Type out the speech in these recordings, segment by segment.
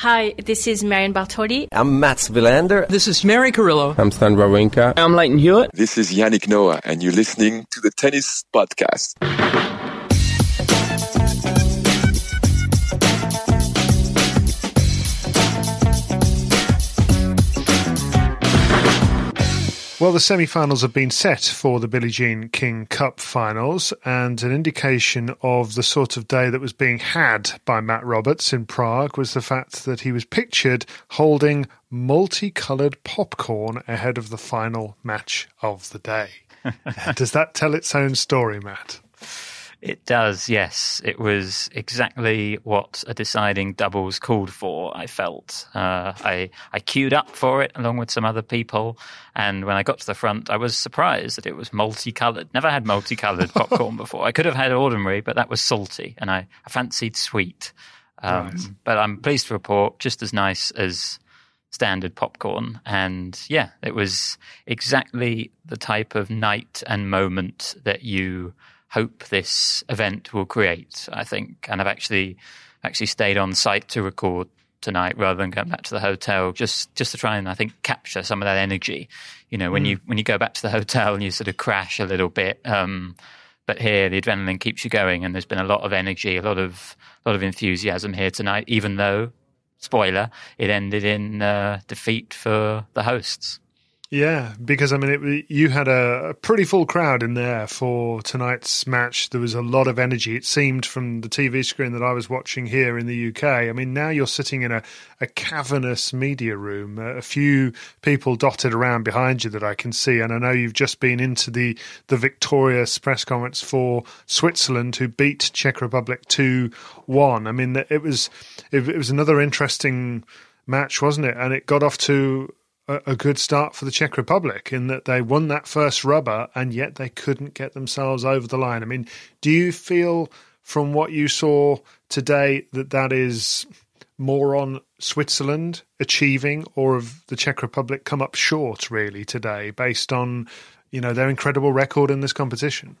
Hi, this is Marion Bartoli. I'm Mats Wilander. This is Mary Carillo. I'm Stan Wawrinka. I'm Lleyton Hewitt. This is Yannick Noah, and you're listening to the Tennis Podcast. Well, the semi finals have been set for the Billie Jean King Cup finals, and an indication of the sort of day that was being had by Matt Roberts in Prague was the fact that he was pictured holding multicoloured popcorn ahead of the final match of the day. Does that tell its own story, Matt? It does, yes. It was exactly what a deciding doubles called for, I felt. Uh, I, I queued up for it along with some other people, and when I got to the front, I was surprised that it was multicolored. Never had multicolored popcorn before. I could have had ordinary, but that was salty, and I, I fancied sweet. Um. But I'm pleased to report just as nice as standard popcorn. And yeah, it was exactly the type of night and moment that you hope this event will create. I think, and I've actually actually stayed on site to record tonight rather than going back to the hotel just just to try and I think capture some of that energy. You know, when mm. you when you go back to the hotel and you sort of crash a little bit. Um, but here the adrenaline keeps you going and there's been a lot of energy, a lot of a lot of enthusiasm here tonight, even though spoiler, it ended in uh, defeat for the hosts. Yeah, because I mean, it, you had a, a, pretty full crowd in there for tonight's match. There was a lot of energy. It seemed from the TV screen that I was watching here in the UK. I mean, now you're sitting in a, a cavernous media room, a, few people dotted around behind you that I can see. And I know you've just been into the, the victorious press conference for Switzerland, who beat Czech Republic 2 1. I mean, it was, it, it was another interesting match, wasn't it? And it got off to a, good start for the Czech Republic in that they won that first rubber and yet they couldn't get themselves over the line. I mean, do you feel from what you saw today that that is more on Switzerland achieving or have the Czech Republic come up short really today based on you know their incredible record in this competition?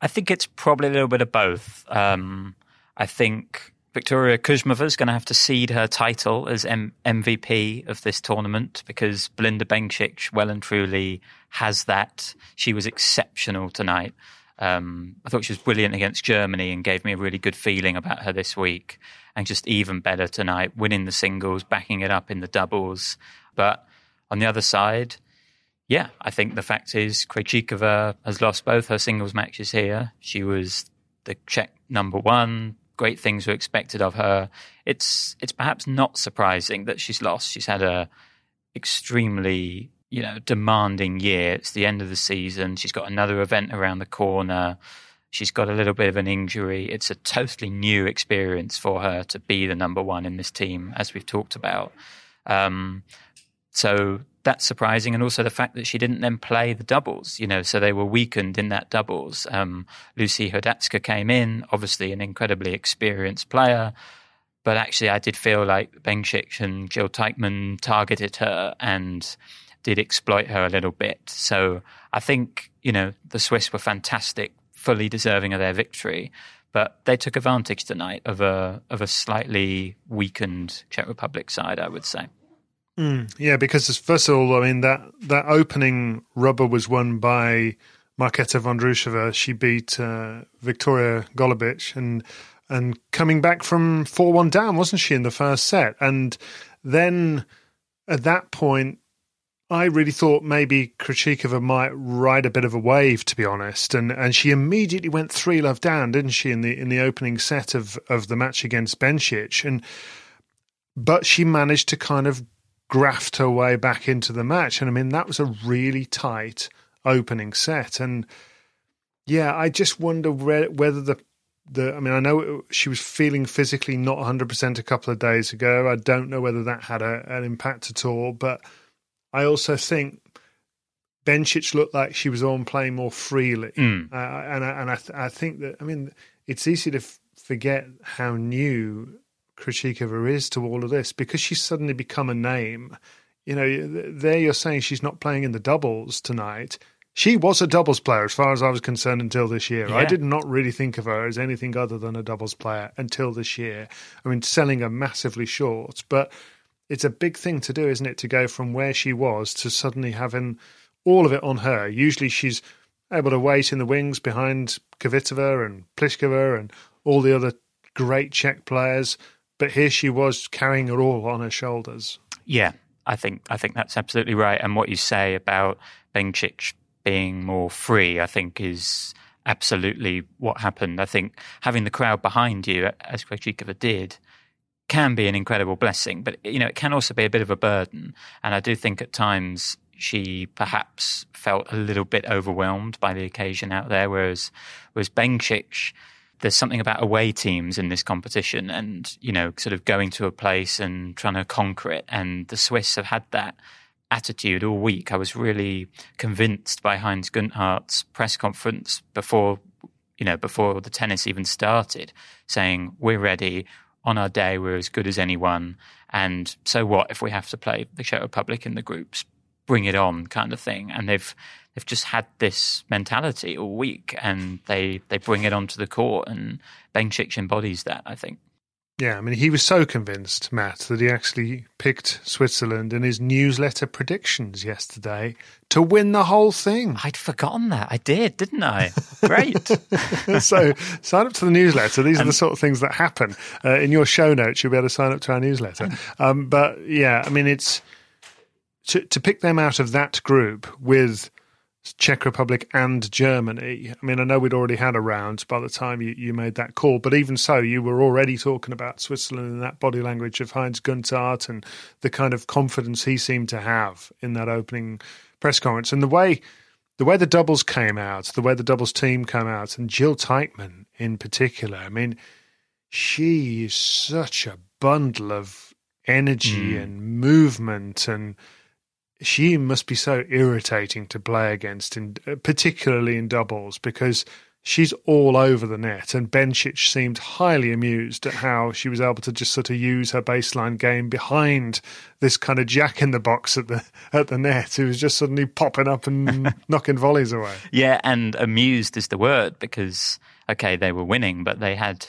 I think it's probably a little bit of both. Um, I think Victoria Kuzmova is going to have to cede her title as M- MVP of this tournament because Belinda Bencic well and truly has that. She was exceptional tonight. Um, I thought she was brilliant against Germany and gave me a really good feeling about her this week. And just even better tonight, winning the singles, backing it up in the doubles. But on the other side, yeah, I think the fact is Krejcikova has lost both her singles matches here. She was the Czech number one, great things were expected of her. It's it's perhaps not surprising that she's lost. She's had a extremely you know demanding year. It's the end of the season. She's got another event around the corner. She's got a little bit of an injury. It's a totally new experience for her to be the number one in this team, as we've talked about. Um, so that's surprising, and also the fact that she didn't then play the doubles. You know, so they were weakened in that doubles. Um, Lucie Hradecká came in, obviously an incredibly experienced player, but actually I did feel like Bencic and Jil Teichmann targeted her and did exploit her a little bit. So I think you know the Swiss were fantastic, fully deserving of their victory. But they took advantage tonight of a of a slightly weakened Czech Republic side, I would say. Mm, yeah, because first of all, I mean that that opening rubber was won by Marketa Vondrousova. She beat uh, Viktorija Golubic, and and coming back from 4 1 down, wasn't she, in the first set? And then at that point, I really thought maybe Krejcikova might ride a bit of a wave, to be honest, and and she immediately went three love down, didn't she, in the in the opening set of of the match against Bencic, and but she managed to kind of graft her way back into the match, and I mean that was a really tight opening set, and yeah, I just wonder whether the the I mean I know she was feeling physically not 100% a couple of days ago. I don't know whether that had a, an impact at all, but I also think Bencic looked like she was on playing more freely, mm. uh, and I, and I, th- I think that I mean it's easy to f- forget how new Krejcikova is to all of this because she's suddenly become a name. You know, there you're saying she's not playing in the doubles tonight. She was a doubles player as far as I was concerned until this year. Yeah. I did not really think of her as anything other than a doubles player until this year. I mean, selling her massively short, but it's a big thing to do, isn't it? To go from where she was to suddenly having all of it on her. Usually she's able to wait in the wings behind Kvitova and Pliskova and all the other great Czech players. But here she was carrying it all on her shoulders. Yeah, I think I think that's absolutely right. And what you say about Bencic being more free, I think is absolutely what happened. I think having the crowd behind you, as Krejcikova did, can be an incredible blessing, but you know it can also be a bit of a burden. And I do think at times she perhaps felt a little bit overwhelmed by the occasion out there, whereas whereas Bencic, there's something about away teams in this competition, and you know, sort of going to a place and trying to conquer it. And the Swiss have had that attitude all week. I was really convinced by Heinz Günthardt's press conference before you know before the tennis even started, saying we're ready on our day we're as good as anyone and so what if we have to play the Czech Republic in the groups bring it on kind of thing and they've they've just had this mentality all week and they they bring it onto the court and Bencic embodies that I think yeah, I mean, he was so convinced, Matt, that he actually picked Switzerland in his newsletter predictions yesterday to win the whole thing. I'd forgotten that. I did, didn't I? Great. so sign up to the newsletter. These and, are the sort of things that happen. Uh, in your show notes, you'll be able to sign up to our newsletter. Um, but yeah, I mean, it's to, to pick them out of that group with Czech Republic and Germany. I mean, I know we'd already had a round by the time you, you made that call, but even so, you were already talking about Switzerland and that body language of Heinz Günthardt and the kind of confidence he seemed to have in that opening press conference. And the way the way the doubles came out, the way the doubles team came out, and Jil Teichmann in particular, I mean, she is such a bundle of energy mm. and movement and she must be so irritating to play against, in, uh, particularly in doubles, because she's all over the net. And Bencic seemed highly amused at how she was able to just sort of use her baseline game behind this kind of jack in the box at the at the net, who was just suddenly popping up and knocking volleys away. Yeah, and amused is the word because okay, they were winning, but they had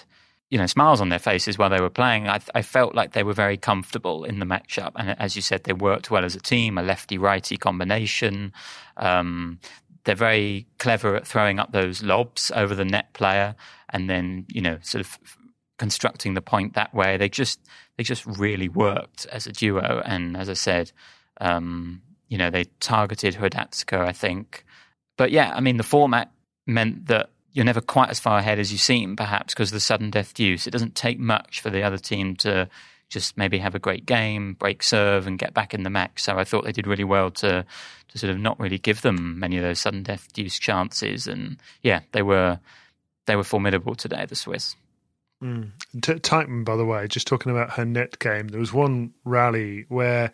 you know, smiles on their faces while they were playing. I, I, felt like they were very comfortable in the matchup, and as you said, they worked well as a team, a lefty-righty combination. Um, they're very clever at throwing up those lobs over the net player, and then you know, sort of constructing the point that way. They just they just really worked as a duo, and as I said, um, you know, they targeted Hradecká, I think. But yeah, I mean, the format meant that you're never quite as far ahead as you seem, perhaps because of the sudden death deuce. It doesn't take much for the other team to just maybe have a great game, break serve, and get back in the match. So I thought they did really well to to sort of not really give them many of those sudden death deuce chances. And yeah, they were they were formidable today, the Swiss. Mm. T- by the way, just talking about her net game, there was one rally where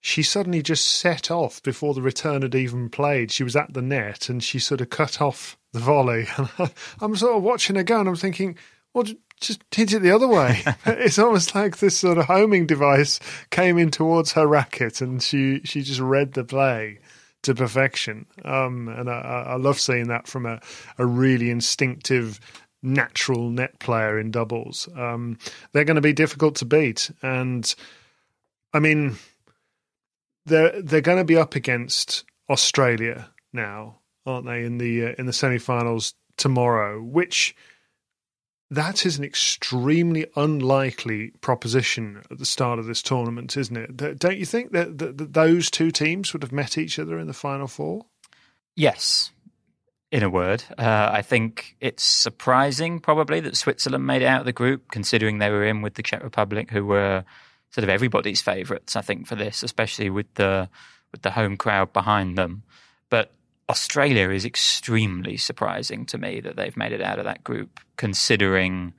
she suddenly just set off before the return had even played. She was at the net and she sort of cut off the volley. And I'm sort of watching her go and I'm thinking, well, just hit it the other way. it's almost like this sort of homing device came in towards her racket and she, she just read the play to perfection. Um, and I, I, love seeing that from a, a really instinctive, natural net player in doubles. Um, they're going to be difficult to beat. And I mean, they're, they're going to be up against Australia now aren't they, in the uh, in the semi-finals tomorrow? Which that is an extremely unlikely proposition at the start of this tournament, isn't it? Don't you think that, that, that those two teams would have met each other in the final four? Yes, in a word. Uh, I think it's surprising, probably, that Switzerland made it out of the group, considering they were in with the Czech Republic, who were sort of everybody's favourites. I think for this, especially with the with the home crowd behind them. But Australia is extremely surprising to me that they've made it out of that group, considering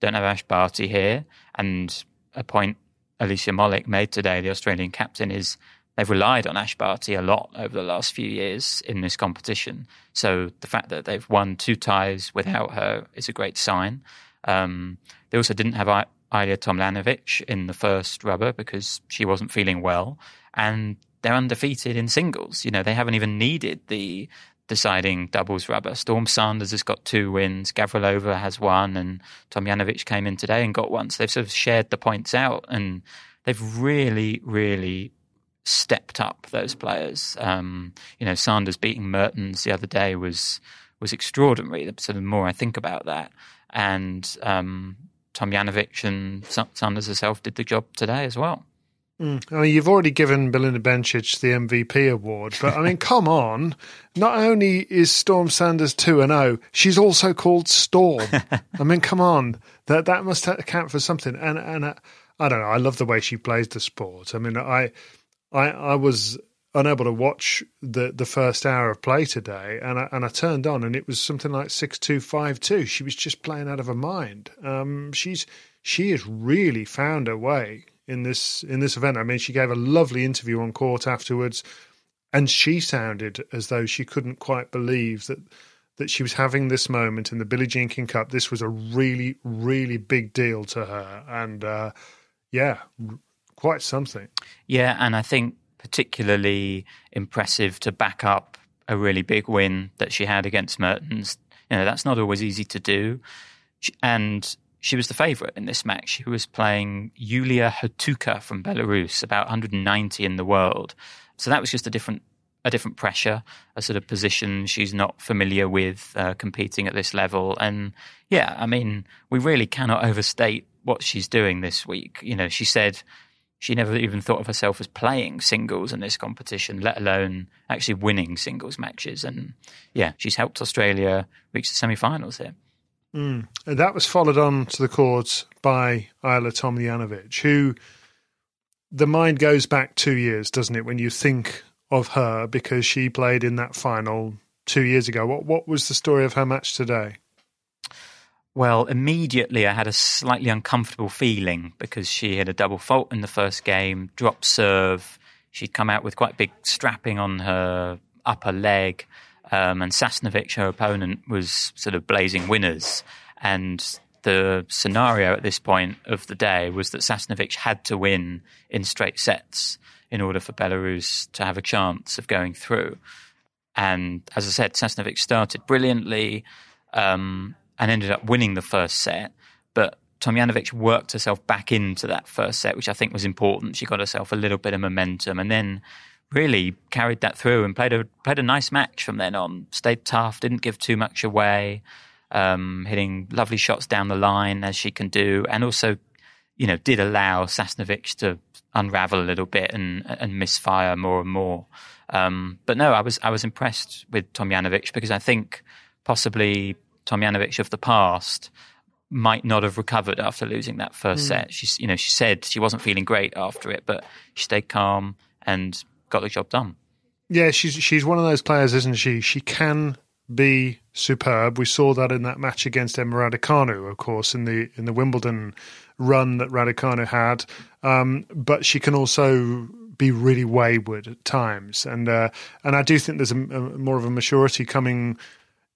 don't have Ash Barty here. And a point Alicia Molik made today, the Australian captain, is they've relied on Ash Barty a lot over the last few years in this competition. So the fact that they've won two ties without her is a great sign. Um, they also didn't have Ajla Tomljanovic in the first rubber because she wasn't feeling well. And they're undefeated in singles. You know, they haven't even needed the deciding doubles rubber. Storm Sanders has got two wins, Gavrilova has one, and Tomljanovic came in today and got one. So they've sort of shared the points out, and they've really, really stepped up those players. Um, you know, Sanders beating Mertens the other day was was extraordinary. The sort of more I think about that, and um, Tomljanovic and Sanders herself did the job today as well. Mm. I mean, you've already given Belinda Bencic the MVP award, but I mean, come on! Not only is Storm Sanders two and zero, oh, she's also called Storm. I mean, come on, that that must account for something. And and uh, I don't know. I love the way she plays the sport. I mean, I I I was unable to watch the the first hour of play today, and I, and I turned on, and it was something like six two five two. She was just playing out of her mind. Um, she's she has really found her way in this in this event. I mean, she gave a lovely interview on court afterwards, and she sounded as though she couldn't quite believe that that she was having this moment in the Billie Jean King Cup. This was a really, really big deal to her, and uh, yeah, quite something. Yeah, and I think particularly impressive to back up a really big win that she had against Mertens. You know, that's not always easy to do, and she was the favourite in this match. She was playing Yuliya Hatouka from Belarus, about 190 in the world. So that was just a different a different pressure, a sort of position she's not familiar with uh, competing at this level. And yeah, I mean, we really cannot overstate what she's doing this week. You know, she said she never even thought of herself as playing singles in this competition, let alone actually winning singles matches. And yeah, she's helped Australia reach the semi-finals here. Mm. And that was followed on to the court by Ajla Tomljanovic, who the mind goes back two years, doesn't it, when you think of her because she played in that final two years ago. What what was the story of her match today? Well, immediately I had a slightly uncomfortable feeling because she had a double fault in the first game, drop serve. She'd come out with quite big strapping on her upper leg. Um, and Sasnovich, her opponent, was sort of blazing winners. And the scenario at this point of the day was that Sasnovich had to win in straight sets in order for Belarus to have a chance of going through. And as I said, Sasnovich started brilliantly um, and ended up winning the first set. But Tomljanovic worked herself back into that first set, which I think was important. She got herself a little bit of momentum. And then really carried that through and played a played a nice match from then on. Stayed tough, didn't give too much away, um, hitting lovely shots down the line as she can do, and also, you know, did allow Sasnovich to unravel a little bit and and misfire more and more. Um, but no, I was I was impressed with Tomljanovic because I think possibly Tomljanovic of the past might not have recovered after losing that first mm. set. She's, you know, she said she wasn't feeling great after it, but she stayed calm and got the job done. Yeah, she's she's one of those players, isn't she? She can be superb. We saw that in that match against Emma Raducanu, of course, in the in the Wimbledon run that Raducanu had. Um, but she can also be really wayward at times, and uh, and I do think there's a, a, more of a maturity coming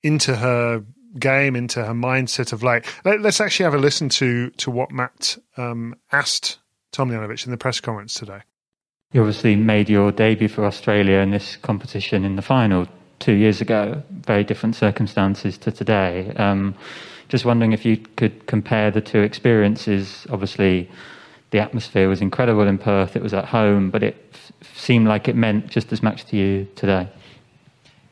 into her game, into her mindset of late. Let, us actually have a listen to to what Matt um, asked Tomljanovic in the press conference today. You obviously made your debut for Australia in this competition in the final two years ago. Very different circumstances to today. Um, just wondering if you could compare the two experiences. Obviously, the atmosphere was incredible in Perth. It was at home, but it f- seemed like it meant just as much to you today.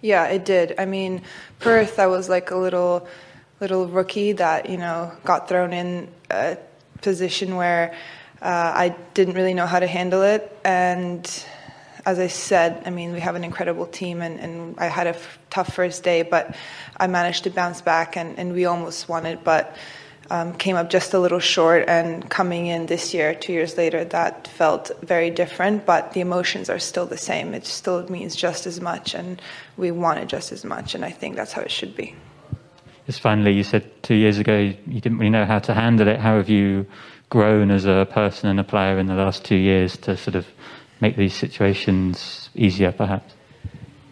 Yeah, it did. I mean, Perth, I was like a little little rookie that you know got thrown in a position where uh, I didn't really know how to handle it. And as I said, I mean, we have an incredible team, and, and I had a f- tough first day, but I managed to bounce back, and, and we almost won it, but um, came up just a little short. And coming in this year, two years later, that felt very different, but the emotions are still the same. It still means just as much, and we want it just as much, and I think that's how it should be. Just finally, you said two years ago you didn't really know how to handle it. How have you grown as a person and a player in the last two years to sort of make these situations easier, perhaps?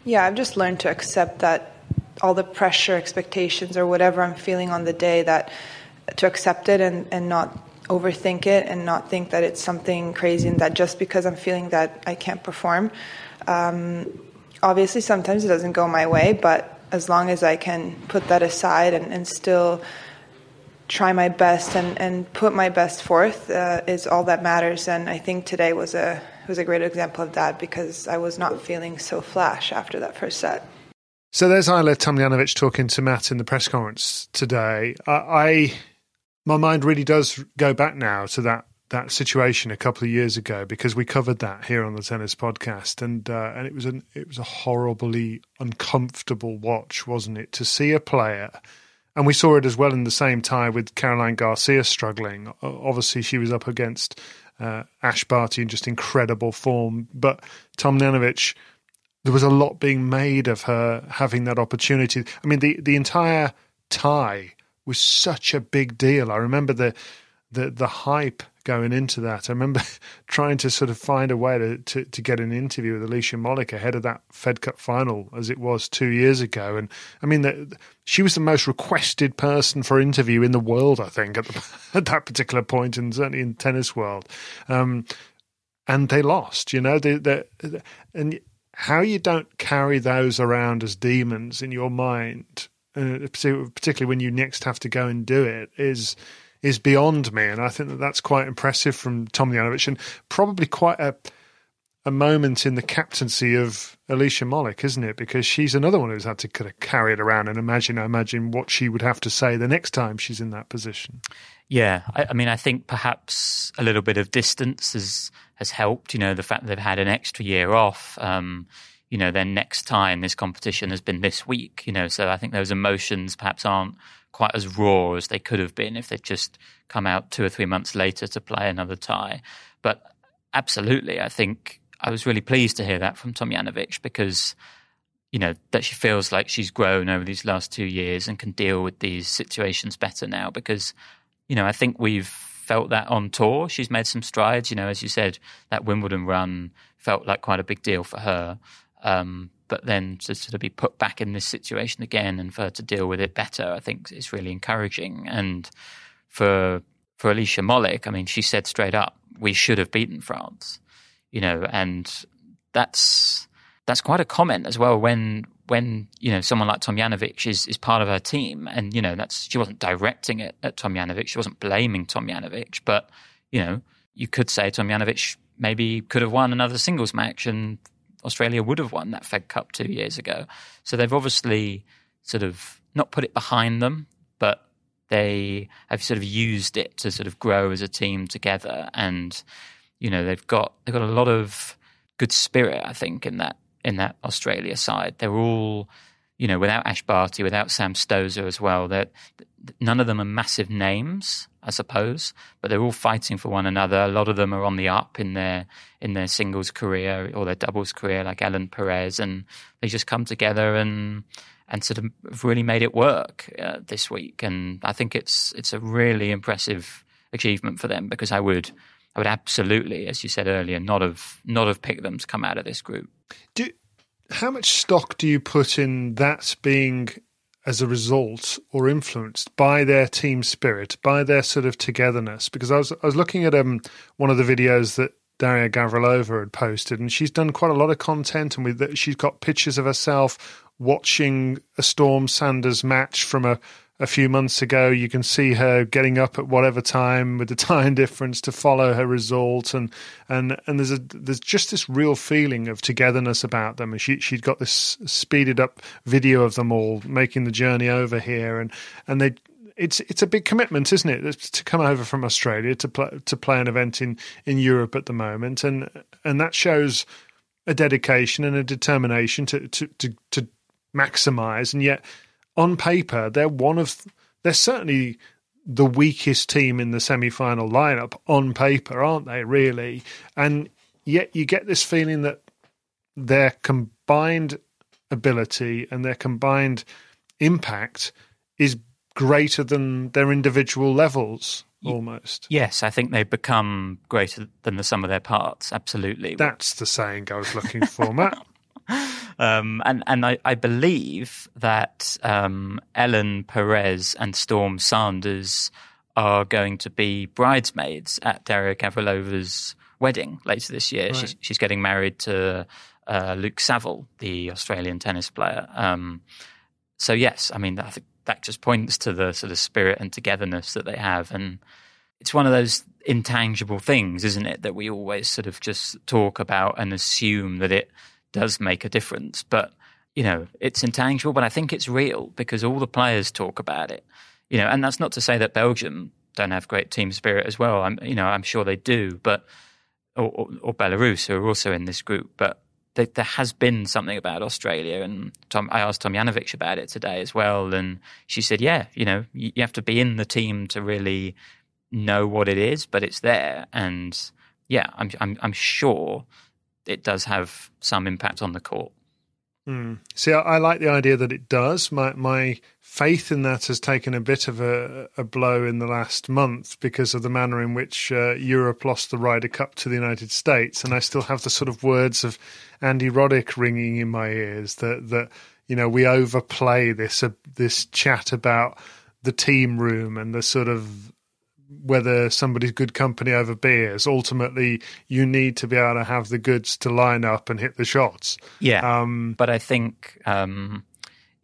Yeah, I've just learned to accept that all the pressure, expectations, or whatever I'm feeling on the day, that to accept it and, and not overthink it and not think that it's something crazy and that just because I'm feeling that I can't perform. Um, obviously, sometimes it doesn't go my way, but as long as I can put that aside and, and still try my best and, and put my best forth uh, is all that matters. And I think today was a was a great example of that because I was not feeling so flash after that first set. So there's Ajla Tomljanovic talking to Matt in the press conference today. I, I my mind really does go back now to that that situation a couple of years ago because we covered that here on the tennis podcast and uh, and it was an it was a horribly uncomfortable watch wasn't it to see a player and we saw it as well in the same tie with Caroline Garcia struggling. Obviously, she was up against uh, Ash Barty in just incredible form, but Tom Tomljanovic, there was a lot being made of her having that opportunity. I mean, the the entire tie was such a big deal. I remember the the the hype going into that. I remember trying to sort of find a way to, to, to, get an interview with Alicia Molik ahead of that Fed Cup final as it was two years ago. And I mean, the, she was the most requested person for interview in the world, I think, at, the, at that particular point, and certainly in tennis world. Um, and they lost, you know, they, they, and how you don't carry those around as demons in your mind, uh, particularly when you next have to go and do it, is – is beyond me, and I think that that's quite impressive from Tom Tomljanovic, and probably quite a a moment in the captaincy of Alicia Molik, isn't it? Because she's another one who's had to kind of carry it around and imagine, imagine, what she would have to say the next time she's in that position. Yeah, I, I mean, I think perhaps a little bit of distance has has helped. You know, the fact that they've had an extra year off. Um, you know, then next time this competition has been this week. You know, so I think those emotions perhaps aren't quite as raw as they could have been if they'd just come out two or three months later to play another tie. But absolutely, I think I was really pleased to hear that from Tomljanovic because you know that she feels like she's grown over these last two years and can deal with these situations better now because you know I think we've felt that on tour she's made some strides you know as you said that Wimbledon run felt like quite a big deal for her um, but then to sort of be put back in this situation again and for her to deal with it better, I think is really encouraging. And for for Alicia Molik, I mean, she said straight up, we should have beaten France, you know, and that's that's quite a comment as well when when you know someone like Tomljanovic is is part of her team, and you know that's she wasn't directing it at Tomljanovic, she wasn't blaming Tomljanovic, but you know you could say Tomljanovic maybe could have won another singles match and Australia would have won that Fed Cup two years ago. So they've obviously sort of not put it behind them, but they have sort of used it to sort of grow as a team together. And you know they've got they've got a lot of good spirit, I think, in that in that Australia side. They're all you know without Ash Barty, without Sam Stosur as well. That none of them are massive names, I suppose, but they're all fighting for one another. A lot of them are on the up in their in their singles career or their doubles career, like Ellen Perez, and they just come together and and sort of really made it work uh, this week. And I think it's it's a really impressive achievement for them because I would I would absolutely, as you said earlier, not have not have picked them to come out of this group. Do how much stock do you put in that being as a result or influenced by their team spirit, by their sort of togetherness. Because I was I was looking at um one of the videos that Daria Gavrilova had posted, and she's done quite a lot of content, and with she's got pictures of herself watching a Storm Sanders match from a a few months ago. You can see her getting up at whatever time with the time difference to follow her result, and and and there's a there's just this real feeling of togetherness about them. And she she'd got this speeded up video of them all making the journey over here, and and they it's it's a big commitment, isn't it, to come over from Australia to play to play an event in, in Europe at the moment, and and that shows a dedication and a determination to to to, to maximise. And yet, on paper, they're one of they're certainly the weakest team in the semi final lineup on paper, aren't they? Really, and yet you get this feeling that their combined ability and their combined impact is greater than their individual levels almost. Yes, I think they've become greater than the sum of their parts. Absolutely. That's the saying I was looking for, Matt. Um, and and I, I believe that um, Ellen Perez and Storm Sanders are going to be bridesmaids at Daria Gavrilova's wedding later this year. Right. She's, she's, getting married to uh, Luke Saville, the Australian tennis player. Um, so yes, I mean I think that just points to the sort of spirit and togetherness that they have. And it's one of those intangible things, isn't it, that we always sort of just talk about and assume that it does make a difference. But, you know, it's intangible, but I think it's real because all the players talk about it. You know, and that's not to say that Belgium don't have great team spirit as well. I'm, you know, I'm sure they do, but or, or, or Belarus who are also in this group. But there, there has been something about Australia, and Tom, I asked Tomljanovic about it today as well, and she said, "Yeah, you know, you, you have to be in the team to really know what it is, but it's there." And yeah, I'm, I'm, I'm sure it does have some impact on the court. Mm. See, I, I, like the idea that it does. My my faith in that has taken a bit of a, a blow in the last month because of the manner in which uh, Europe lost the Ryder Cup to the United States, and I still have the sort of words of Andy Roddick ringing in my ears that that you know we overplay this uh, this chat about the team room and the sort of whether somebody's good company over beers. Ultimately, you need to be able to have the goods to line up and hit the shots. Yeah. Um, but I think, um,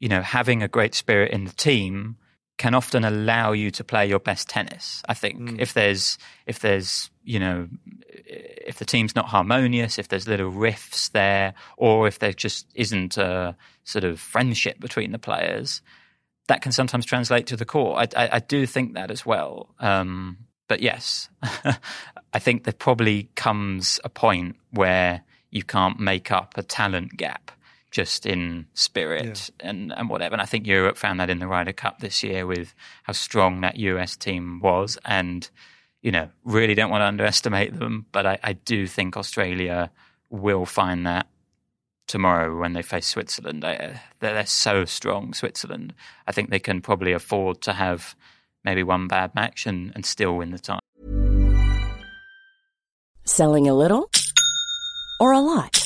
you know, having a great spirit in the team can often allow you to play your best tennis. I think mm. if there's if there's you know if the team's not harmonious, if there's little rifts there, or if there just isn't a sort of friendship between the players, that can sometimes translate to the court. I, I, I do think that as well. Um, but yes, I think there probably comes a point where you can't make up a talent gap just in spirit yeah. and, and whatever. And I think Europe found that in the Ryder Cup this year with how strong that US team was. And, you know, really don't want to underestimate them, but I, I do think Australia will find that tomorrow when they face Switzerland. Uh, they, they're so strong, Switzerland. I think they can probably afford to have maybe one bad match and, and still win the tie. Selling a little or a lot?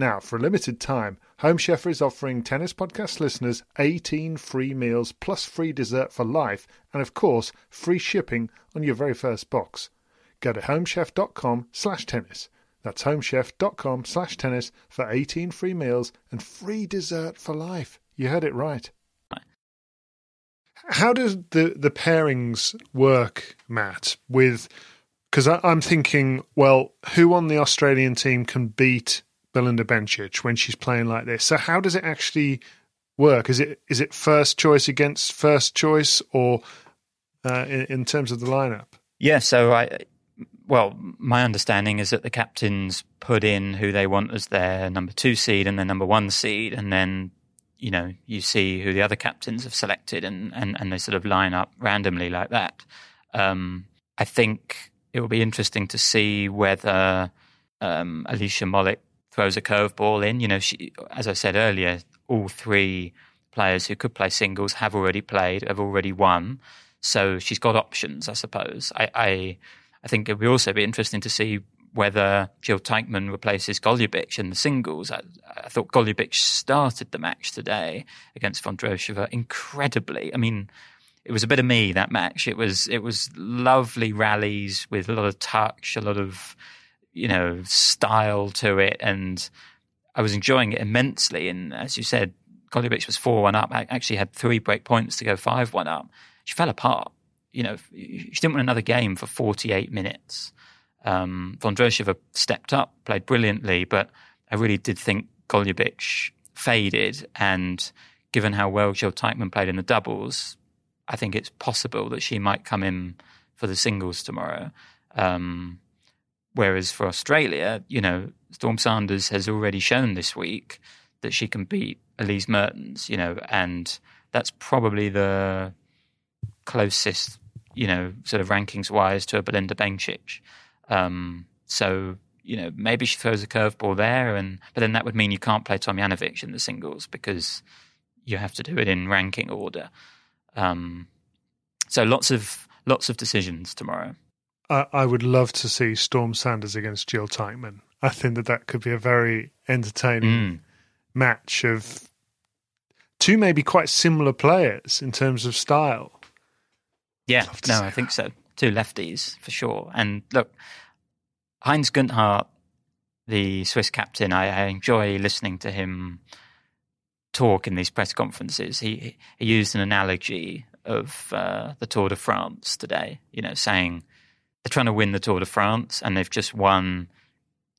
Now, for a limited time, Home Chef is offering Tennis Podcast listeners 18 free meals plus free dessert for life and, of course, free shipping on your very first box. Go to homechef.com slash tennis. That's homechef.com slash tennis for 18 free meals and free dessert for life. You heard it right. How does the, the pairings work, Matt, with because I'm thinking, well, who on the Australian team can beat Belinda Bencic when she's playing like this? So how does it actually work? Is it is it first choice against first choice, or uh, in, in terms of the lineup? Yeah, so I well, my understanding is that the captains put in who they want as their number two seed and their number one seed, and then you know you see who the other captains have selected, and and, and they sort of line up randomly like that. Um, I think it will be interesting to see whether um, Alicia Molik throws a curveball in. You know, she, as I said earlier, all three players who could play singles have already played, have already won. So she's got options, I suppose. I, I, I think it would also be interesting to see whether Jil Teichmann replaces Golubic in the singles. I, I thought Golubic started the match today against Vondrousova incredibly. I mean, it was a bit of me that match. It was it was lovely rallies with a lot of touch, a lot of you know style to it, and I was enjoying it immensely. And as you said, Golubic was four one up. I actually had three break points to go five one up. She fell apart. You know, she didn't win another game for forty eight minutes. Um, Vondrousova stepped up, played brilliantly, but I really did think Golubic faded. And given how well Jil Teichmann played in the doubles, I think it's possible that she might come in for the singles tomorrow. Um, whereas for Australia, you know, Storm Sanders has already shown this week that she can beat Elise Mertens, you know, and that's probably the closest, you know, sort of rankings wise to a Belinda Bencic. Um, so, you know, maybe she throws a curveball there, and but then that would mean you can't play Tomljanovic in the singles because you have to do it in ranking order. Um, so lots of lots of decisions tomorrow. I, I would love to see Storm Sanders against Jil Teichmann. I think that that could be a very entertaining mm. match of two maybe quite similar players in terms of style. Yeah, no, I think so. Two lefties for sure. And look, Heinz Günthardt, the Swiss captain, I, I enjoy listening to him talk in these press conferences, he he used an analogy of uh, the Tour de France today. You know, saying they're trying to win the Tour de France and they've just won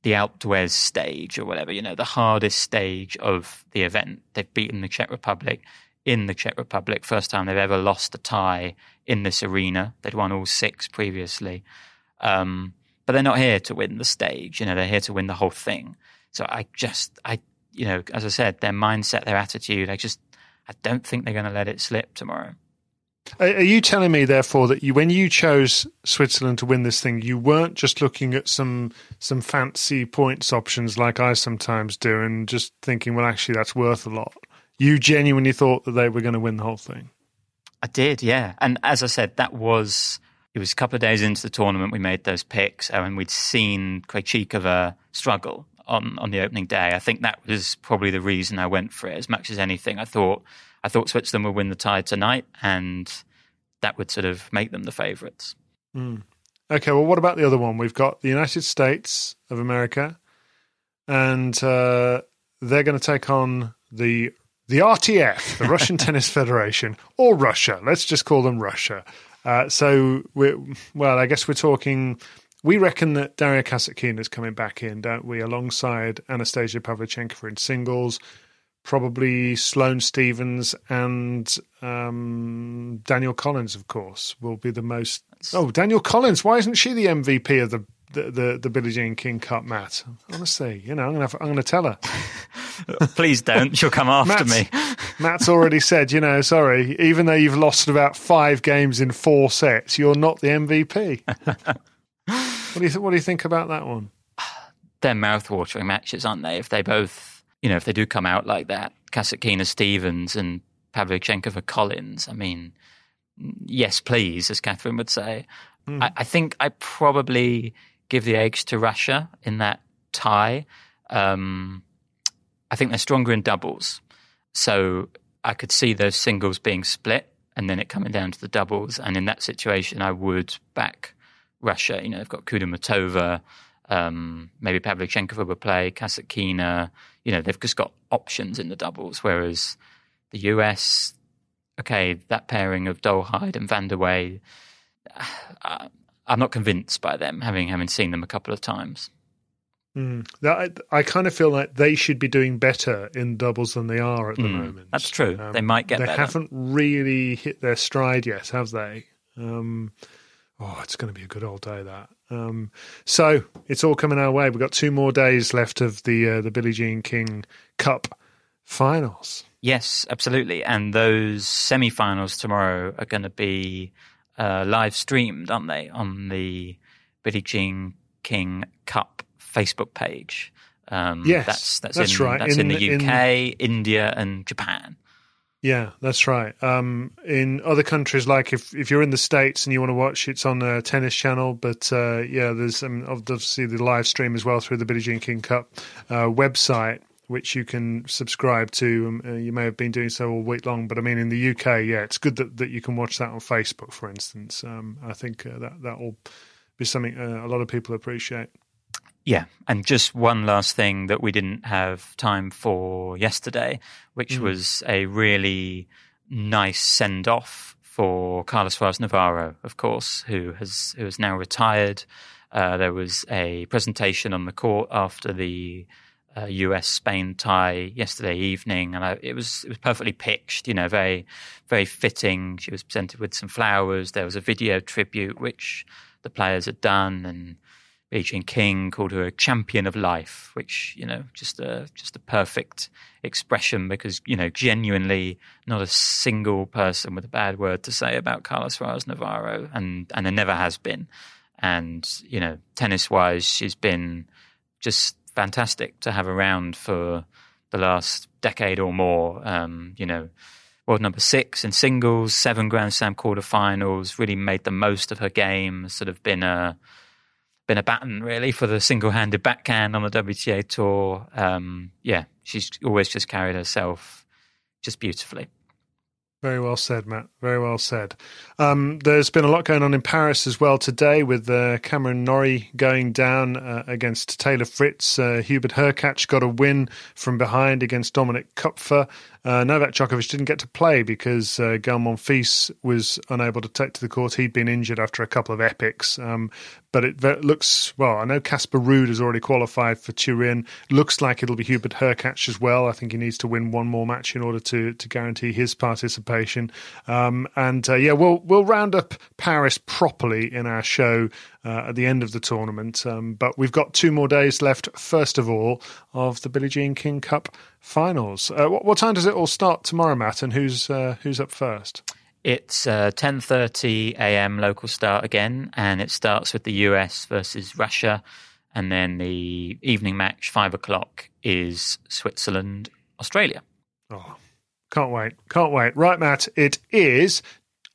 the Alpe d'Huez stage or whatever. You know, the hardest stage of the event. They've beaten the Czech Republic in the Czech Republic. First time they've ever lost a tie in this arena. They'd won all six previously. Um, but they're not here to win the stage. You know, they're here to win the whole thing. So I just I you know, as I said, their mindset, their attitude. I just, I don't think they're going to let it slip tomorrow. Are you telling me, therefore, that you, when you chose Switzerland to win this thing, you weren't just looking at some some fancy points options like I sometimes do, and just thinking, well, actually, that's worth a lot. You genuinely thought that they were going to win the whole thing. I did, yeah. And as I said, that was it was a couple of days into the tournament we made those picks, and we'd seen Krejcikova struggle on on the opening day. I think that was probably the reason I went for it as much as anything. I thought I thought Switzerland would win the tie tonight, and that would sort of make them the favourites. Mm. Okay, well, what about the other one? We've got the United States of America, and uh, they're going to take on the the RTF, the Russian Tennis Federation, or Russia. Let's just call them Russia. Uh, so, well, I guess we're talking we reckon that Daria Kasatkina is coming back in, don't we? Alongside Anastasia Pavlyuchenkova in singles, probably Sloane Stevens and um, Danielle Collins, of course, will be the most. Oh, Danielle Collins! Why isn't she the MVP of the the the, the Billie Jean King Cup, Matt? Honestly, you know, I'm gonna I'm gonna tell her. Please don't. She'll come after Matt's, me. Matt's already said, you know, sorry, even though you've lost about five games in four sets, you're not the MVP. what do you th- What do you think about that one? They're mouth-watering matches, aren't they? If they both, you know, if they do come out like that, Kasatkina Stevens and Pavlyuchenkova Collins. I mean, yes, please, as Catherine would say. Hmm. I, I think I probably give the edge to Russia in that tie. Um, I think they're stronger in doubles, so I could see those singles being split and then it coming down to the doubles. And in that situation, I would back Russia. You know, they've got Kudermetova, um, maybe Pavlyuchenkova will play, Kasatkina. You know, they've just got options in the doubles, whereas the US, okay, that pairing of Dolehide and Vandeweghe, uh, I'm not convinced by them, having having seen them a couple of times. Mm. That, I, I kind of feel like they should be doing better in doubles than they are at the Mm, moment. that's true. They might get They better. haven't really hit their stride yet, have they? Um, oh, it's going to be a good old day that. Um, so it's all coming our way. We've got two more days left of the uh, the Billie Jean King Cup finals. Yes, absolutely. And those semi-finals tomorrow are going to be uh, live streamed, aren't they, on the Billie Jean King Cup Facebook page? Um, Yes, that's that's, that's in, right. That's in, In- the UK, India, and Japan. Yeah, that's right. Um, in other countries, like if, if you're in the states and you want to watch, it's on a tennis channel. But uh, yeah, there's um, obviously the live stream as well through the Billie Jean King Cup uh, website, which you can subscribe to. Um, uh, you may have been doing so all week long, but I mean, in the UK, yeah, it's good that, that you can watch that on Facebook, for instance. Um, I think uh, that that will be something uh, a lot of people appreciate. Yeah, and just one last thing that we didn't have time for yesterday, which Mm. was a really nice send off for Carla Suarez Navarro, of course, who has who has now retired. Uh, there was a presentation on the court after the uh, US Spain tie yesterday evening, and I, it was it was perfectly pitched. You know, very very fitting. She was presented with some flowers. There was a video tribute which the players had done, and Billie Jean King called her a champion of life, which you know just a just a perfect expression because you know genuinely not a single person with a bad word to say about Carla Suarez Navarro, and and there never has been. And you know, tennis wise, she's been just fantastic to have around for the last decade or more. Um, you know, world number six in singles, seven Grand Slam quarterfinals, really made the most of her game. Sort of been a been a baton really for the single-handed backhand on the WTA tour. Um, yeah, she's always just carried herself just beautifully. Very well said, Matt. Very well said. Um, there's been a lot going on in Paris as well today with uh, Cameron Norrie going down uh, against Taylor Fritz. Uh, Hubert Hurkacz got a win from behind against Dominik Koepfer. Uh, Novak Djokovic didn't get to play because uh, Gael Monfils was unable to take to the court. He'd been injured after a couple of epics. Um, but it looks, well, I know Casper Ruud has already qualified for Turin. Looks like it'll be Hubert Hurkacz as well. I think he needs to win one more match in order to, to guarantee his participation. Um, and uh, yeah, we'll, we'll round up Paris properly in our show uh, at the end of the tournament. Um, but we've got two more days left, first of all, of the Billie Jean King Cup finals. Uh, what, what time does it all start tomorrow, Matt? And who's uh, who's up first? It's uh, 10:30 a.m. local start again, and it starts with the US versus Russia, and then the evening match five o'clock is Switzerland Australia. Oh, can't wait! Can't wait! Right, Matt. It is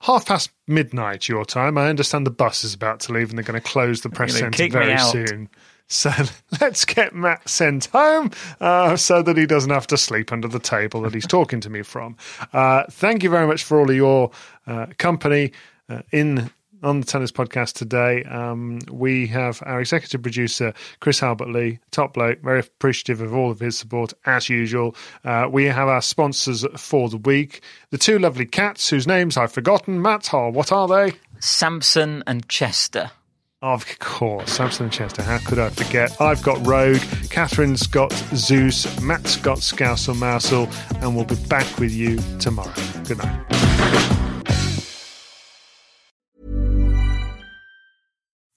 half past midnight your time. I understand the bus is about to leave, and they're going to close the press centre very soon. So let's get Matt sent home uh, so that he doesn't have to sleep under the table that he's talking to me from. Uh, thank you very much for all of your uh, company uh, in on the tennis podcast today. Um, we have our executive producer Chris Albert Lee, top bloke, very appreciative of all of his support as usual. Uh, we have our sponsors for the week, the two lovely cats whose names I've forgotten. Matt, oh, what are they? Samson and Chester. Of course, Samson and Chester. How could I forget? I've got Rogue, Catherine's got Zeus, Matt's got Scousel Mousel, and we'll be back with you tomorrow. Good night.